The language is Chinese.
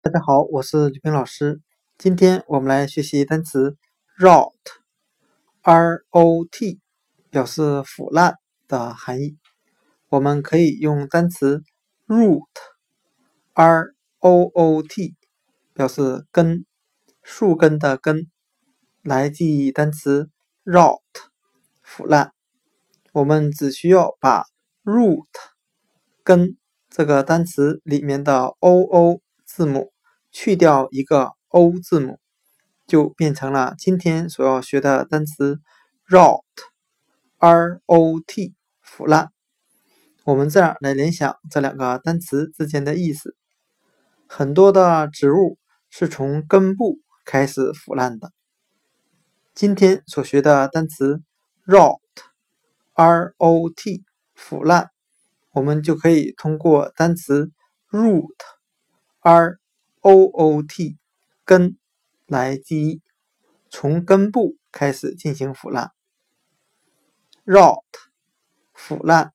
大家好，我是吕平老师。今天我们来学习单词 rot，r-o-t，表示腐烂的含义。我们可以用单词 root，r-o-o-t，表示根、树根的根，来记忆单词 rot，腐烂。我们只需要把 root 根这个单词里面的 o-o 字母。去掉一个 o 字母，就变成了今天所要学的单词 rot，r o t，腐烂。我们这样来联想这两个单词之间的意思：很多的植物是从根部开始腐烂的。今天所学的单词 rot，r o t，腐烂，我们就可以通过单词 root，r oot 根来记忆从根部开始进行腐烂。Rot 腐烂。